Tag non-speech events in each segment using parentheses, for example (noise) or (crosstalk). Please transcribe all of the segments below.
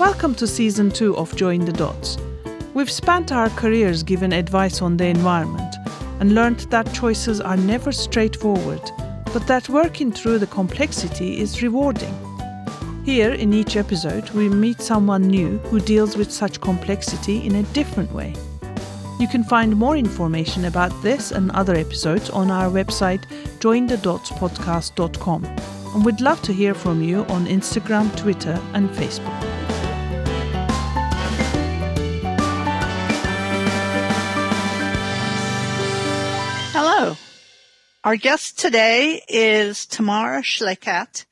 Welcome to season two of Join the Dots. We've spent our careers giving advice on the environment and learned that choices are never straightforward, but that working through the complexity is rewarding. Here, in each episode, we meet someone new who deals with such complexity in a different way. You can find more information about this and other episodes on our website, jointhedotspodcast.com. And we'd love to hear from you on Instagram, Twitter, and Facebook. Our guest today is Tamara Schlekat,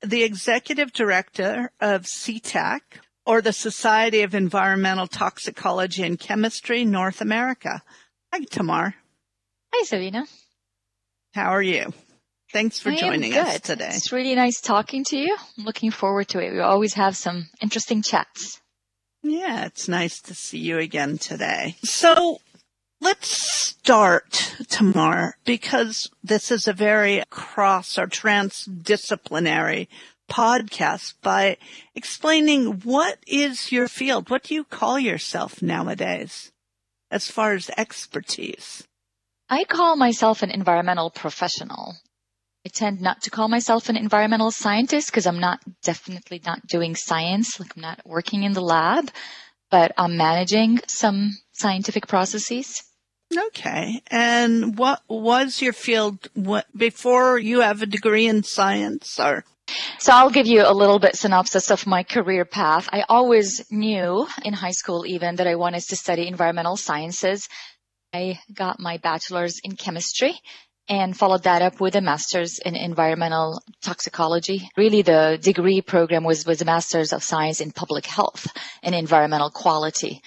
the Executive Director of SETAC, or the Society of Environmental Toxicology and Chemistry North America. Hi, Tamar. Hi, Sabina. How are you? Thanks for I joining us today. It's really nice talking to you. I'm looking forward to it. We always have some interesting chats. Yeah, it's nice to see you again today. So let's start, Tamar, because this is a very cross or transdisciplinary podcast by explaining what is your field? What do you call yourself nowadays as far as expertise? I call myself an environmental professional. I tend not to call myself an environmental scientist because I'm not definitely not doing science. Like I'm not working in the lab, but I'm managing some scientific processes. Okay. And what was your field what, before you have a degree in science or? So I'll give you a little bit synopsis of my career path. I always knew in high school even that I wanted to study environmental sciences. I got my bachelor's in chemistry and followed that up with a master's in environmental toxicology. Really the degree program was, was a master's of science in public health and environmental quality.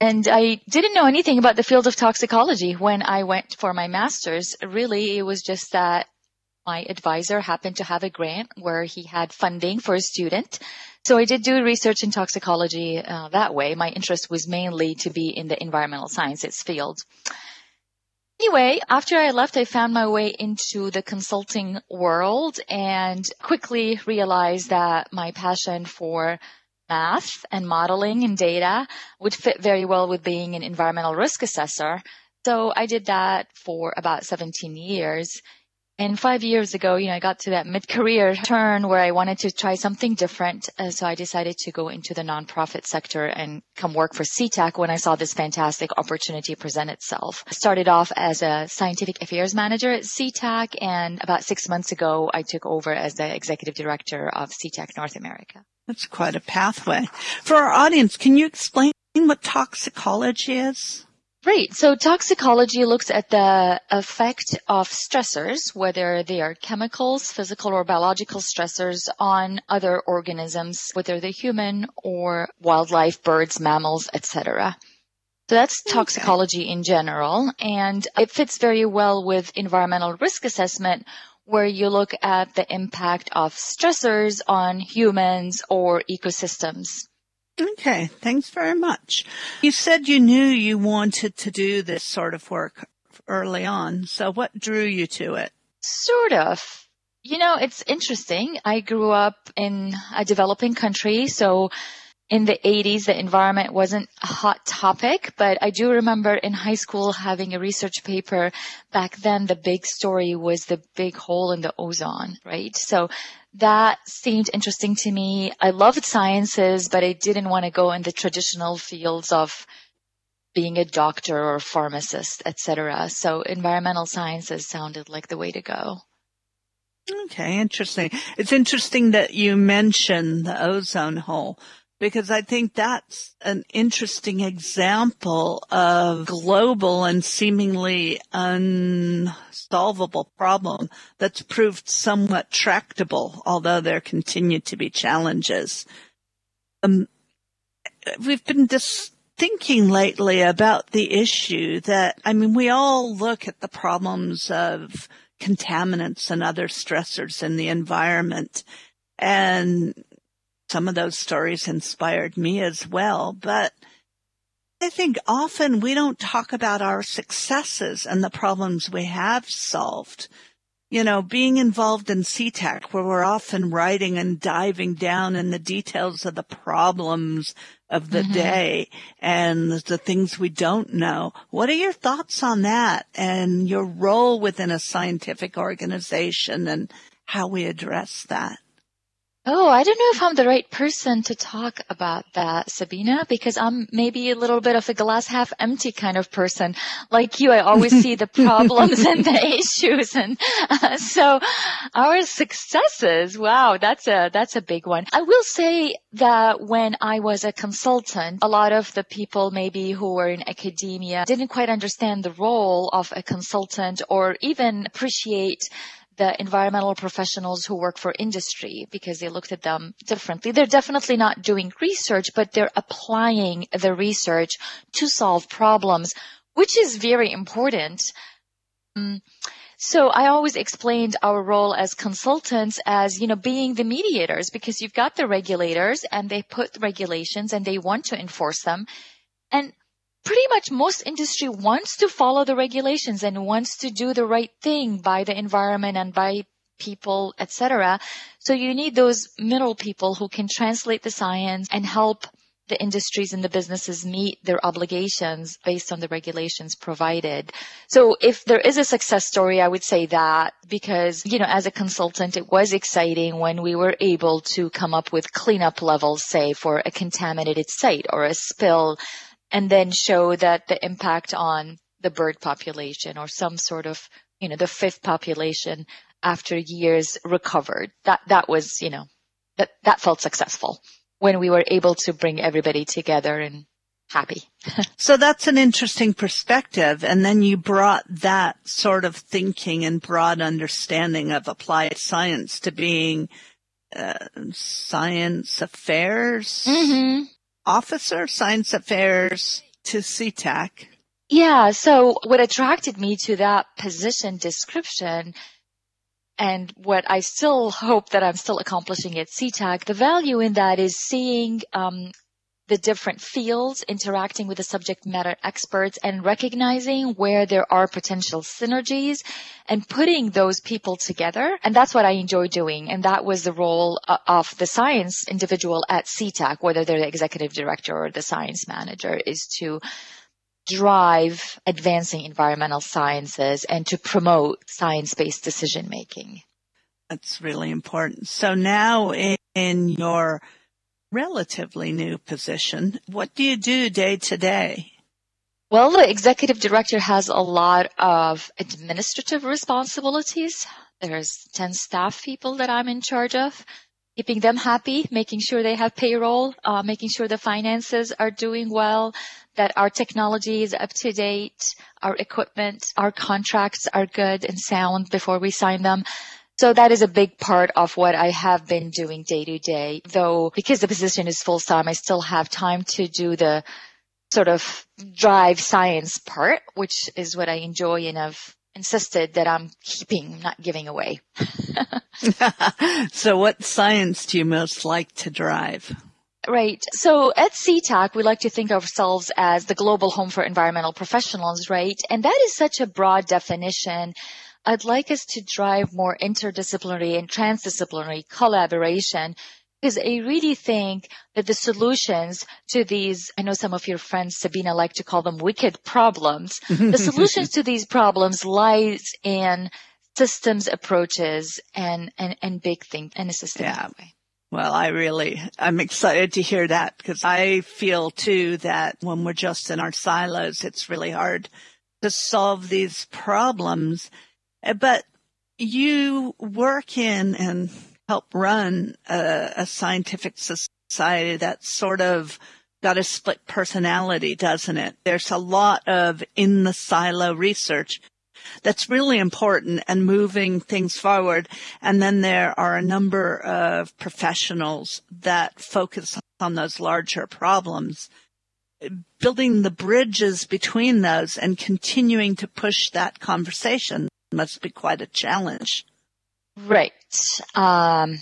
And I didn't know anything about the field of toxicology when I went for my master's. Really, it was just that my advisor happened to have a grant where he had funding for a student. So I did do research in toxicology uh, that way. My interest was mainly to be in the environmental sciences field. Anyway, after I left, I found my way into the consulting world and quickly realized that my passion for math and modeling and data would fit very well with being an environmental risk assessor. So I did that for about 17 years. And five years ago, you know, I got to that mid-career turn where I wanted to try something different. Uh, so I decided to go into the nonprofit sector and come work for SETAC when I saw this fantastic opportunity present itself. I started off as a scientific affairs manager at SETAC, and about six months ago, I took over as the executive director of SETAC North America. That's quite a pathway. For our audience, can you explain what toxicology is? Right. So toxicology looks at the effect of stressors, whether they are chemicals, physical or biological stressors on other organisms, whether they're human or wildlife, birds, mammals, etc. So that's toxicology okay. in general, and it fits very well with environmental risk assessment, where you look at the impact of stressors on humans or ecosystems. Okay, thanks very much. You said you knew you wanted to do this sort of work early on. So what drew you to it? Sort of. You know, it's interesting. I grew up in a developing country, so in the 80s, the environment wasn't a hot topic, but I do remember in high school having a research paper. Back then, the big story was the big hole in the ozone, right? So that seemed interesting to me. I loved sciences, but I didn't want to go in the traditional fields of being a doctor or a pharmacist, etc. So environmental sciences sounded like the way to go. Okay, interesting. It's interesting that you mentioned the ozone hole because I think that's an interesting example of global and seemingly unsolvable problem that's proved somewhat tractable, although there continue to be challenges. Um, we've been just thinking lately about the issue that, I mean, we all look at the problems of contaminants and other stressors in the environment and some of those stories inspired me as well, but I think often we don't talk about our successes and the problems we have solved. you know, being involved in SETAC where we're often writing and diving down in the details of the problems of the mm-hmm. day and the things we don't know. What are your thoughts on that and your role within a scientific organization and how we address that? Oh, I don't know if I'm the right person to talk about that, Sabina, because I'm maybe a little bit of a glass half empty kind of person. Like you, I always see the problems and the (laughs) issues. And uh, so our successes, wow, that's a, that's a big one. I will say that when I was a consultant, a lot of the people maybe who were in academia didn't quite understand the role of a consultant or even appreciate the environmental professionals who work for industry because they looked at them differently. They're definitely not doing research, but they're applying the research to solve problems, which is very important. Um, so I always explained our role as consultants as, you know, being the mediators because you've got the regulators and they put regulations and they want to enforce them. And pretty much most industry wants to follow the regulations and wants to do the right thing by the environment and by people, etc. So you need those middle people who can translate the science and help the industries and the businesses meet their obligations based on the regulations provided. So if there is a success story, I would say that because, you know, as a consultant, it was exciting when we were able to come up with cleanup levels, say for a contaminated site or a spill and then show that the impact on the bird population or some sort of, you know, the fifth population after years recovered. That, that was, you know, that, that felt successful when we were able to bring everybody together and happy. (laughs) so that's an interesting perspective. And then you brought that sort of thinking and broad understanding of applied science to being uh, science affairs. Mm-hmm officer, science affairs to SETAC. Yeah. So what attracted me to that position description and what I still hope that I'm still accomplishing at SETAC, the value in that is seeing um, the different fields, interacting with the subject matter experts and recognizing where there are potential synergies and putting those people together. And that's what I enjoy doing. And that was the role uh, of the science individual at SETAC, whether they're the executive director or the science manager is to drive advancing environmental sciences and to promote science-based decision making. That's really important. So now in, in your relatively new position. What do you do day to day? Well, the executive director has a lot of administrative responsibilities. There's 10 staff people that I'm in charge of, keeping them happy, making sure they have payroll, uh, making sure the finances are doing well, that our technology is up to date, our equipment, our contracts are good and sound before we sign them. So that is a big part of what I have been doing day to day. Though because the position is full time, I still have time to do the sort of drive science part, which is what I enjoy and I've insisted that I'm keeping, not giving away. (laughs) so what science do you most like to drive? Right. So at SETAC, we like to think of ourselves as the global home for environmental professionals, right? And that is such a broad definition I'd like us to drive more interdisciplinary and transdisciplinary collaboration because I really think that the solutions to these, I know some of your friends, Sabina, like to call them wicked problems. (laughs) the solutions to these problems lies in systems approaches and, and, and big think in a systematic yeah. way. Well, I really, I'm excited to hear that because I feel too that when we're just in our silos, it's really hard to solve these problems. Uh, but you work in and help run a, a scientific society that's sort of got a split personality, doesn't it? There's a lot of in the silo research that's really important and moving things forward. And then there are a number of professionals that focus on those larger problems. Building the bridges between those and continuing to push that conversation must be quite a challenge. Right. Um,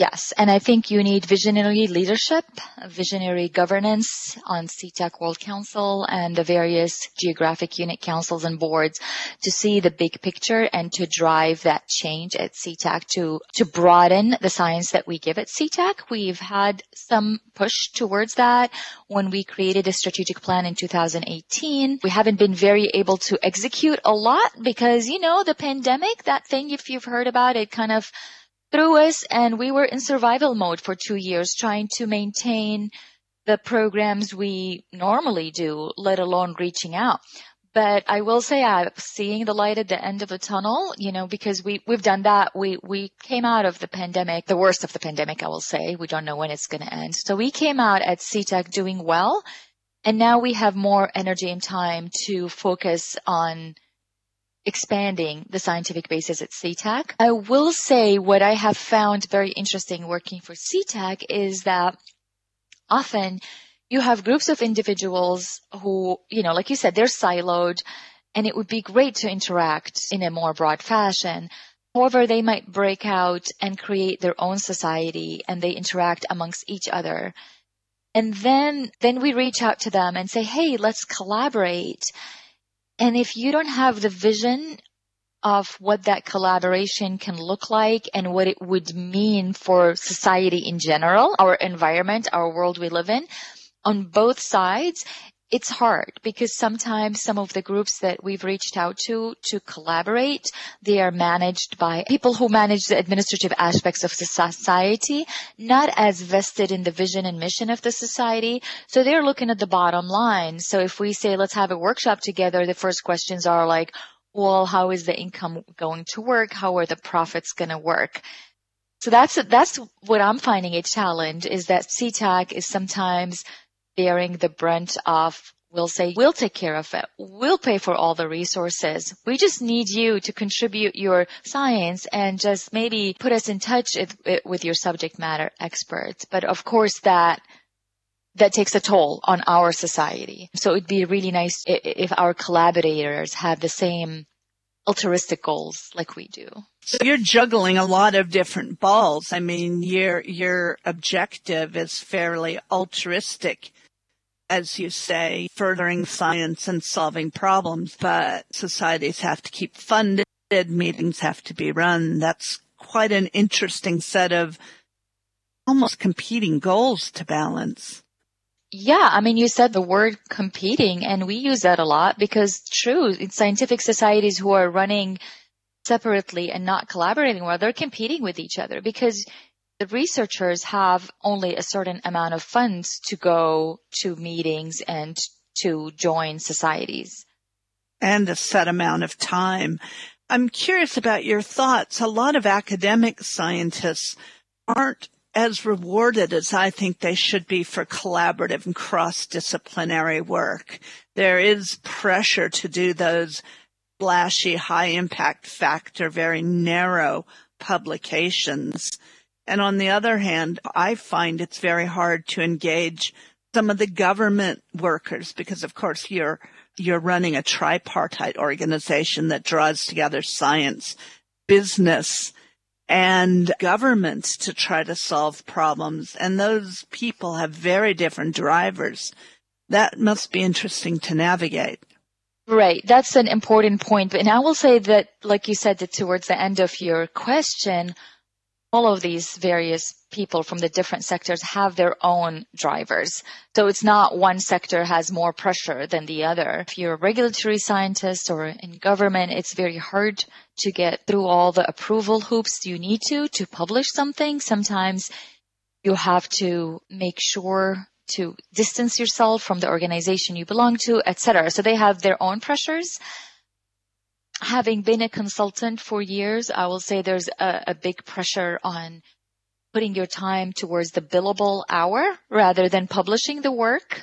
Yes, and I think you need visionary leadership, visionary governance on SETAC World Council and the various geographic unit councils and boards to see the big picture and to drive that change at SETAC to, to broaden the science that we give at SETAC. We've had some push towards that when we created a strategic plan in 2018. We haven't been very able to execute a lot because, you know, the pandemic, that thing, if you've heard about it, kind of threw us and we were in survival mode for two years trying to maintain the programs we normally do, let alone reaching out. But I will say I'm seeing the light at the end of the tunnel, you know, because we, we've done that. We, we came out of the pandemic, the worst of the pandemic, I will say. We don't know when it's going to end. So we came out at SETAC doing well. And now we have more energy and time to focus on expanding the scientific basis at SETAC. I will say what I have found very interesting working for SETAC is that often you have groups of individuals who, you know, like you said, they're siloed and it would be great to interact in a more broad fashion. However, they might break out and create their own society and they interact amongst each other. And then, then we reach out to them and say, Hey, let's collaborate. And if you don't have the vision of what that collaboration can look like and what it would mean for society in general, our environment, our world we live in, on both sides, it's hard because sometimes some of the groups that we've reached out to to collaborate, they are managed by people who manage the administrative aspects of the society, not as vested in the vision and mission of the society. So they're looking at the bottom line. So if we say, let's have a workshop together, the first questions are like, well, how is the income going to work? How are the profits going to work? So that's, that's what I'm finding a challenge is that SETAC is sometimes bearing the brunt of we'll say we'll take care of it. We'll pay for all the resources. We just need you to contribute your science and just maybe put us in touch with your subject matter experts. But of course that that takes a toll on our society. So it'd be really nice if our collaborators had the same altruistic goals like we do. So you're juggling a lot of different balls. I mean, your your objective is fairly altruistic as you say, furthering science and solving problems, but societies have to keep funded, meetings have to be run. That's quite an interesting set of almost competing goals to balance. Yeah, I mean, you said the word competing, and we use that a lot because true, in scientific societies who are running separately and not collaborating well, they're competing with each other because the researchers have only a certain amount of funds to go to meetings and to join societies. And a set amount of time. I'm curious about your thoughts. A lot of academic scientists aren't as rewarded as I think they should be for collaborative and cross-disciplinary work. There is pressure to do those flashy, high impact factor, very narrow publications. And on the other hand, I find it's very hard to engage some of the government workers because of course you're, you're running a tripartite organization that draws together science, business, and governments to try to solve problems. And those people have very different drivers. That must be interesting to navigate. Right. That's an important point. But and I will say that, like you said, that towards the end of your question, all of these various people from the different sectors have their own drivers. So it's not one sector has more pressure than the other. If you're a regulatory scientist or in government, it's very hard to get through all the approval hoops you need to to publish something. Sometimes you have to make sure to distance yourself from the organization you belong to, etc. So they have their own pressures having been a consultant for years, I will say there's a, a, big pressure on putting your time towards the billable hour rather than publishing the work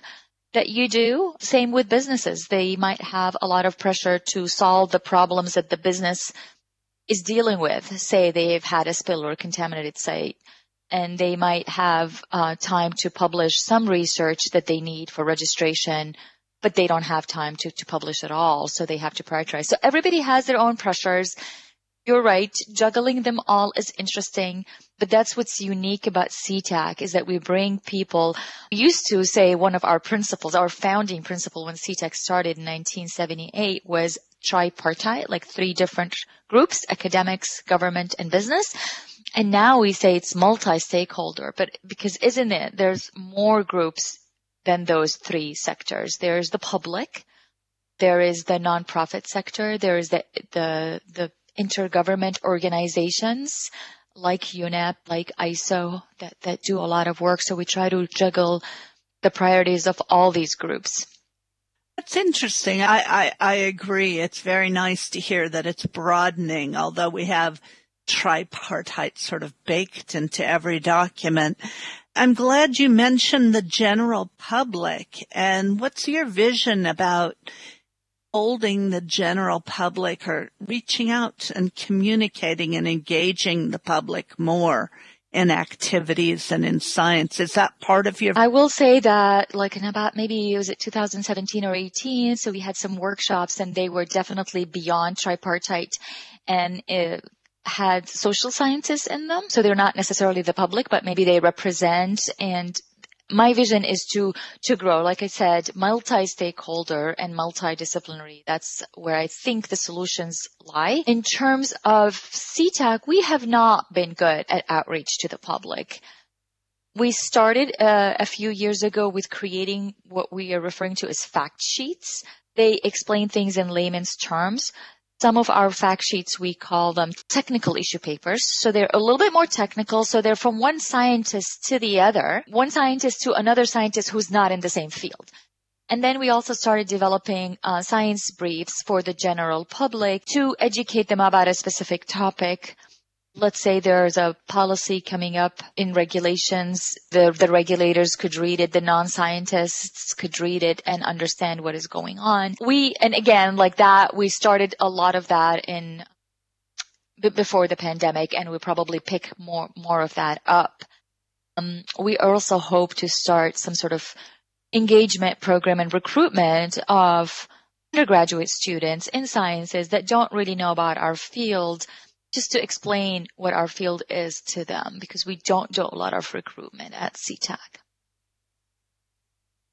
that you do. Same with businesses. They might have a lot of pressure to solve the problems that the business is dealing with. Say they've had a spill or a contaminated site and they might have uh, time to publish some research that they need for registration but they don't have time to, to publish at all. So they have to prioritize. So everybody has their own pressures. you're right. Juggling them all is interesting, but that's what's unique about SETAC is that we bring people. We used to say one of our principles, our founding principle when SETAC started in 1978 was tripartite, like three different groups, academics, government, and business. And now we say it's multi-stakeholder, but because isn't it, there's more groups than those three sectors. There's the public, there is the nonprofit sector, there is the, the, the intergovernment organizations like UNEP, like ISO that, that do a lot of work. So we try to juggle the priorities of all these groups. That's interesting. I, I, I agree. It's very nice to hear that it's broadening, although we have tripartite sort of baked into every document. I'm glad you mentioned the general public and what's your vision about holding the general public or reaching out and communicating and engaging the public more in activities and in science. Is that part of your? I will say that like in about maybe it was it 2017 or 18. So we had some workshops and they were definitely beyond tripartite and had social scientists in them. So they're not necessarily the public, but maybe they represent. And my vision is to to grow. Like i said multi-stakeholder and multidisciplinary that's where i think the solutions lie. In terms of SETAC we have not been good at outreach to the public. We started uh, a few years ago with creating what we are referring to as fact sheets. They explain things in layman's terms some of our fact sheets, we call them technical issue papers. So they're a little bit more technical. So they're from one scientist to the other, one scientist to another scientist who's not in the same field. And then we also started developing uh, science briefs for the general public to educate them about a specific topic let's say there's a policy coming up in regulations, the, the regulators could read it, the non-scientists could read it and understand what is going on. We, and again, like that, we started a lot of that in before the pandemic and we probably pick more, more of that up. Um, we also hope to start some sort of engagement program and recruitment of undergraduate students in sciences that don't really know about our field just to explain what our field is to them because we don't do a lot of recruitment at SETAC.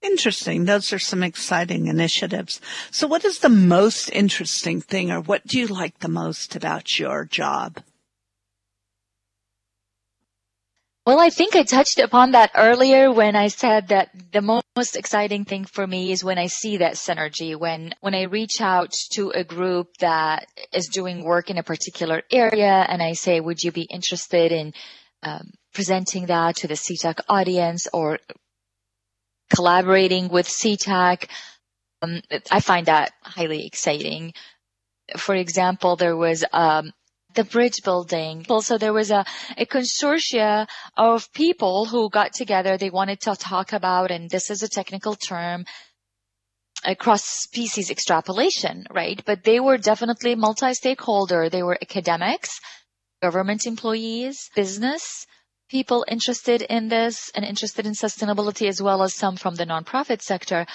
Interesting. Those are some exciting initiatives. So what is the most interesting thing or what do you like the most about your job? Well, I think I touched upon that earlier when I said that the most exciting thing for me is when I see that synergy, when, when I reach out to a group that is doing work in a particular area and I say, would you be interested in um, presenting that to the SETAC audience or collaborating with SETAC? Um, I find that highly exciting. For example, there was um, the bridge building. Also, there was a, a consortia of people who got together. They wanted to talk about, and this is a technical term, cross species extrapolation, right? But they were definitely multi-stakeholder. They were academics, government employees, business, people interested in this and interested in sustainability as well as some from the nonprofit sector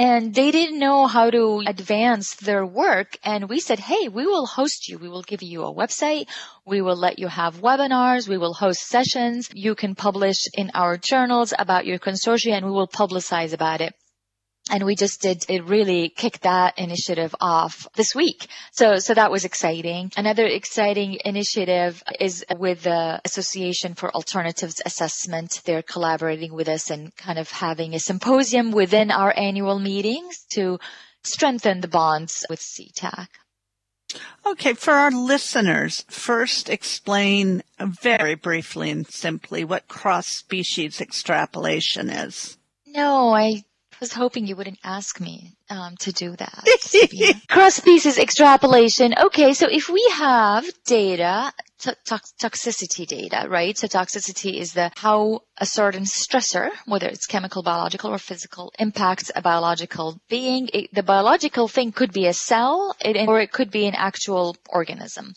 and they didn't know how to advance their work. And we said, Hey, we will host you. We will give you a website. We will let you have webinars. We will host sessions. You can publish in our journals about your consortium and we will publicize about it and we just did it really kicked that initiative off this week. So so that was exciting. Another exciting initiative is with the association for alternatives assessment. They're collaborating with us and kind of having a symposium within our annual meetings to strengthen the bonds with SETAC Okay, for our listeners, first explain very briefly and simply what cross species extrapolation is. No, I was hoping you wouldn't ask me um, to do that. (laughs) Cross species extrapolation. Okay, so if we have data, to- toxicity data, right? So toxicity is the how a certain stressor, whether it's chemical, biological, or physical, impacts a biological being. It, the biological thing could be a cell, it, or it could be an actual organism.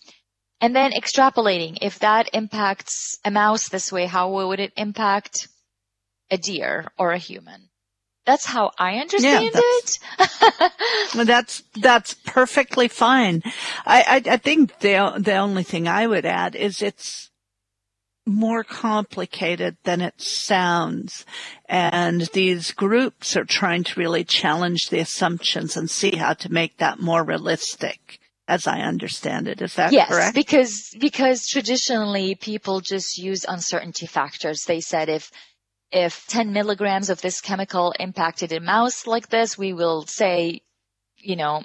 And then extrapolating, if that impacts a mouse this way, how would it impact a deer or a human? That's how I understand yeah, that's, it. (laughs) that's that's perfectly fine. I, I I think the the only thing I would add is it's more complicated than it sounds. And these groups are trying to really challenge the assumptions and see how to make that more realistic. As I understand it, is that yes, correct? because because traditionally people just use uncertainty factors. They said if if 10 milligrams of this chemical impacted a mouse like this, we will say, you know,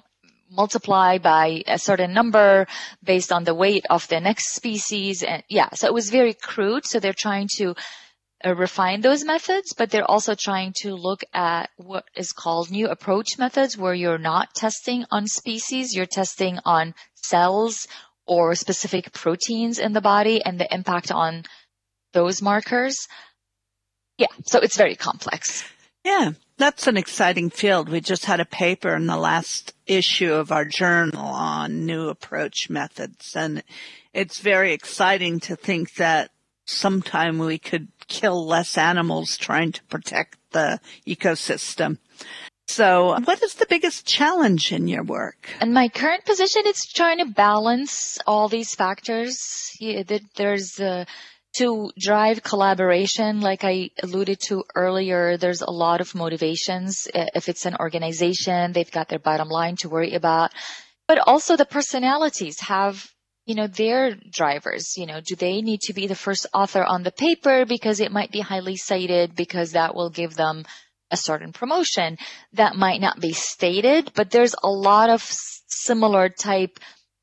multiply by a certain number based on the weight of the next species. And yeah, so it was very crude. So they're trying to uh, refine those methods, but they're also trying to look at what is called new approach methods where you're not testing on species, you're testing on cells or specific proteins in the body and the impact on those markers. Yeah, so it's very complex. Yeah, that's an exciting field. We just had a paper in the last issue of our journal on new approach methods. And it's very exciting to think that sometime we could kill less animals trying to protect the ecosystem. So what is the biggest challenge in your work? In my current position, it's trying to balance all these factors. There's uh, to drive collaboration, like I alluded to earlier, there's a lot of motivations. Eh, if it's an organization, they've got their bottom line to worry about, but also the personalities have you know, their drivers, you know, do they need to be the first author on the paper because it might be highly cited because that will give them a certain promotion that might not be stated, but there's a lot of similar type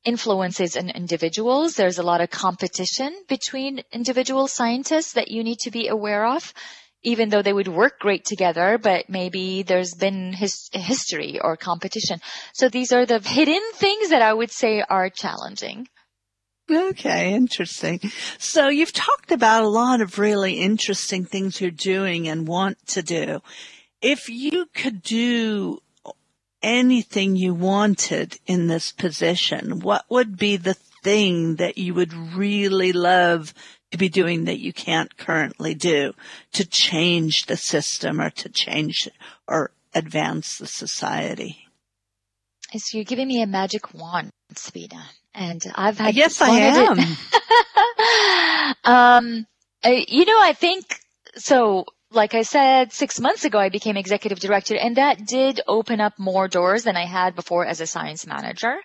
influences in individuals. There's a lot of competition between individual scientists that you need to be aware of, even though they would work great together, but maybe there's been his, history or competition. So these are the hidden things that I would say are challenging. Okay, interesting. So you've talked about a lot of really interesting things you're doing and want to do. If you could do anything you wanted in this position, what would be the thing that you would really love to be doing that you can't currently do to change the system or to change or advance the society? So you're giving me a magic wand, Sabina, and I've had. Yes, I am. (laughs) um, you know, I think so like I said, six months ago, I became executive director and that did open up more doors than I had before as a science manager.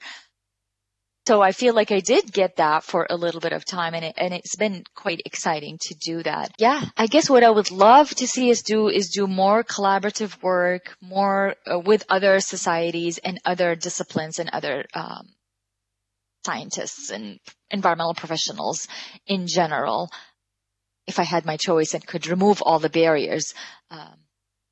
So I feel like I did get that for a little bit of time and it, and it's been quite exciting to do that. Yeah. I guess what I would love to see us do is do more collaborative work, more uh, with other societies and other disciplines and other, um, scientists and environmental professionals in general if I had my choice and could remove all the barriers um,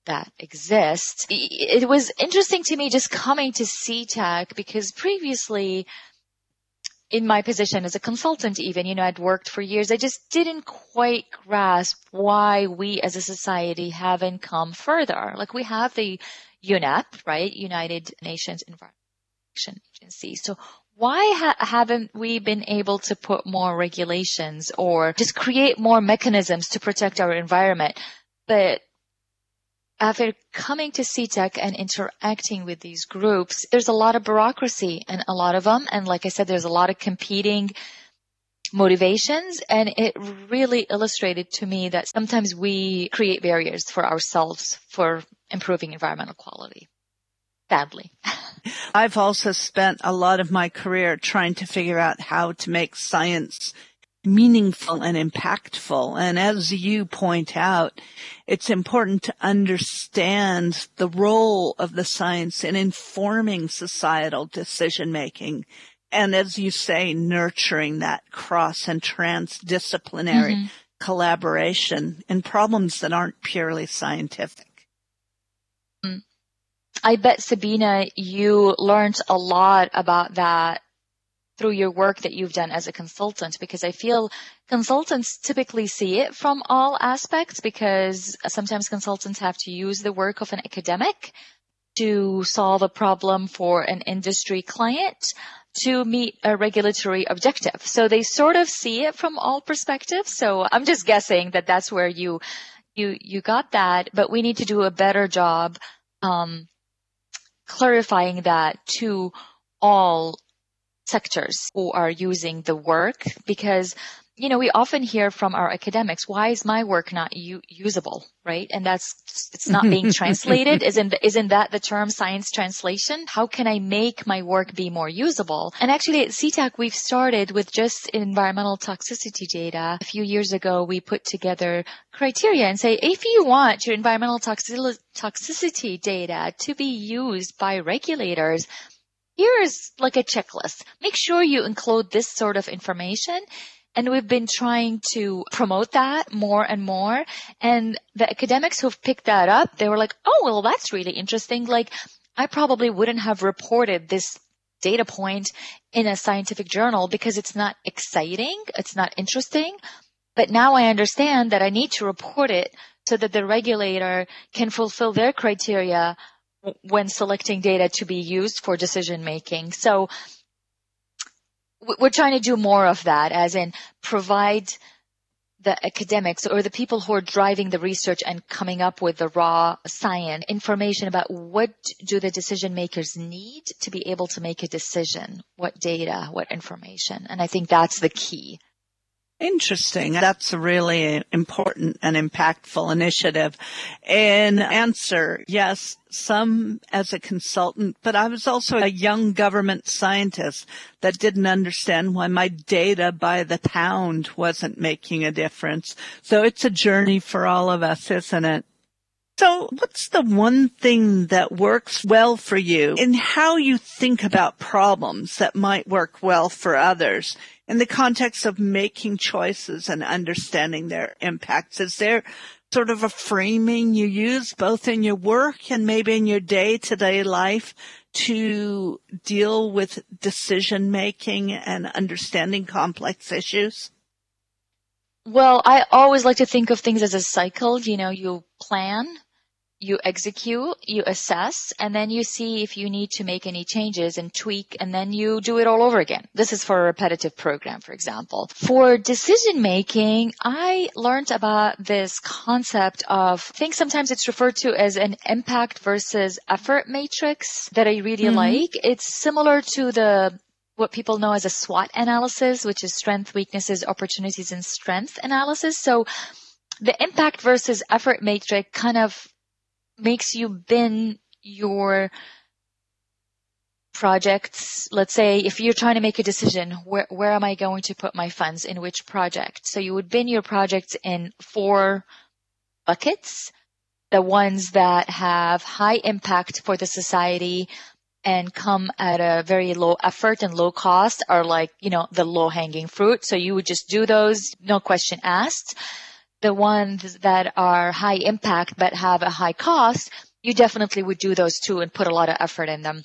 that exist. It was interesting to me just coming to SETAC because previously in my position as a consultant even, you know, I'd worked for years. I just didn't quite grasp why we as a society haven't come further. Like we have the UNEP, right? United Nations Environment Agency. So why ha- haven't we been able to put more regulations or just create more mechanisms to protect our environment? But after coming to SETAC and interacting with these groups, there's a lot of bureaucracy and a lot of them. And like I said, there's a lot of competing motivations. And it really illustrated to me that sometimes we create barriers for ourselves for improving environmental quality. Sadly. I've also spent a lot of my career trying to figure out how to make science meaningful and impactful. And as you point out, it's important to understand the role of the science in informing societal decision making. And as you say, nurturing that cross and transdisciplinary mm-hmm. collaboration in problems that aren't purely scientific. I bet Sabina, you learned a lot about that through your work that you've done as a consultant because I feel consultants typically see it from all aspects because sometimes consultants have to use the work of an academic to solve a problem for an industry client to meet a regulatory objective. So they sort of see it from all perspectives. So I'm just guessing that that's where you you you got that, but we need to do a better job um, clarifying that to all sectors who are using the work because you know, we often hear from our academics, why is my work not u- usable, right? And that's, it's not being translated. (laughs) Isn't, isn't that the term science translation? How can I make my work be more usable? And actually at SETAC, we've started with just environmental toxicity data. A few years ago, we put together criteria and say, if you want your environmental toxicity data to be used by regulators, here's like a checklist. Make sure you include this sort of information and we've been trying to promote that more and more. And the academics who've picked that up, they were like, oh, well, that's really interesting. Like, I probably wouldn't have reported this data point in a scientific journal because it's not exciting. It's not interesting. But now I understand that I need to report it so that the regulator can fulfill their criteria when selecting data to be used for decision making. So we're trying to do more of that, as in provide the academics or the people who are driving the research and coming up with the raw science information about what do the decision makers need to be able to make a decision, what data, what information. And I think that's the key. Interesting. That's a really important and impactful initiative. In answer, yes, some as a consultant, but I was also a young government scientist that didn't understand why my data by the pound wasn't making a difference. So it's a journey for all of us, isn't it? So what's the one thing that works well for you in how you think about problems that might work well for others? in the context of making choices and understanding their impacts? Is there sort of a framing you use both in your work and maybe in your day to day life to deal with decision making and understanding complex issues? Well, I always like to think of things as a cycle. You know, you plan, you execute, you assess, and then you see if you need to make any changes and tweak, and then you do it all over again. This is for a repetitive program, for example. For decision making, I learned about this concept of, I think sometimes it's referred to as an impact versus effort matrix that I really mm-hmm. like. It's similar to the what people know as a SWOT analysis, which is strength, weaknesses, opportunities, and strength analysis. So the impact versus effort matrix kind of makes you bin your projects. Let's say if you're trying to make a decision, where, where am I going to put my funds in which project? So you would bin your projects in four buckets. The ones that have high impact for the society and come at a very low effort and low cost are like, you know, the low hanging fruit. So you would just do those, no question asked the ones that are high impact but have a high cost, you definitely would do those too and put a lot of effort in them.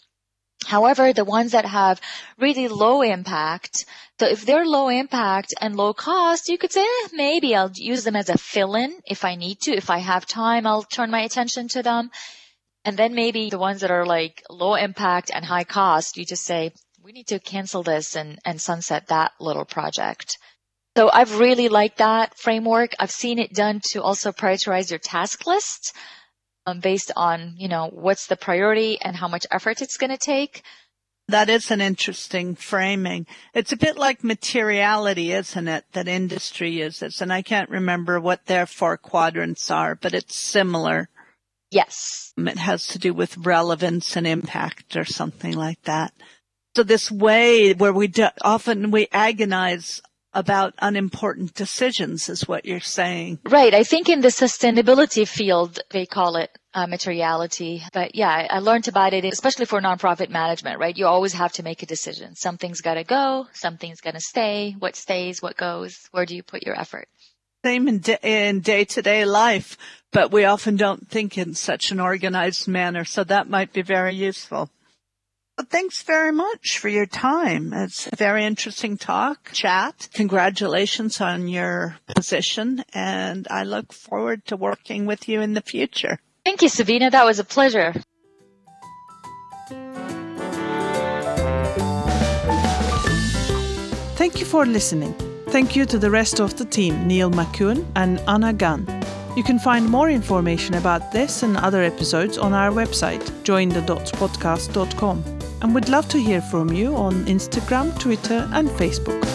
However, the ones that have really low impact, so if they're low impact and low cost, you could say, eh, maybe I'll use them as a fill-in if I need to. If I have time, I'll turn my attention to them. And then maybe the ones that are like low impact and high cost, you just say, we need to cancel this and, and sunset that little project. So I've really liked that framework. I've seen it done to also prioritize your task list um, based on, you know, what's the priority and how much effort it's going to take. That is an interesting framing. It's a bit like materiality, isn't it, that industry uses? And I can't remember what their four quadrants are, but it's similar. Yes. It has to do with relevance and impact or something like that. So this way where we do, often we agonize about unimportant decisions is what you're saying. Right. I think in the sustainability field, they call it uh, materiality. But yeah, I learned about it, especially for nonprofit management, right? You always have to make a decision. Something's got to go. Something's going to stay. What stays? What goes? Where do you put your effort? Same in, in day-to-day life, but we often don't think in such an organized manner. So that might be very useful. Well, thanks very much for your time. It's a very interesting talk, chat. Congratulations on your position, and I look forward to working with you in the future. Thank you, Sabina. That was a pleasure. Thank you for listening. Thank you to the rest of the team, Neil McCune and Anna Gunn. You can find more information about this and other episodes on our website, jointhedotspodcast.com. And we'd love to hear from you on Instagram, Twitter, and Facebook.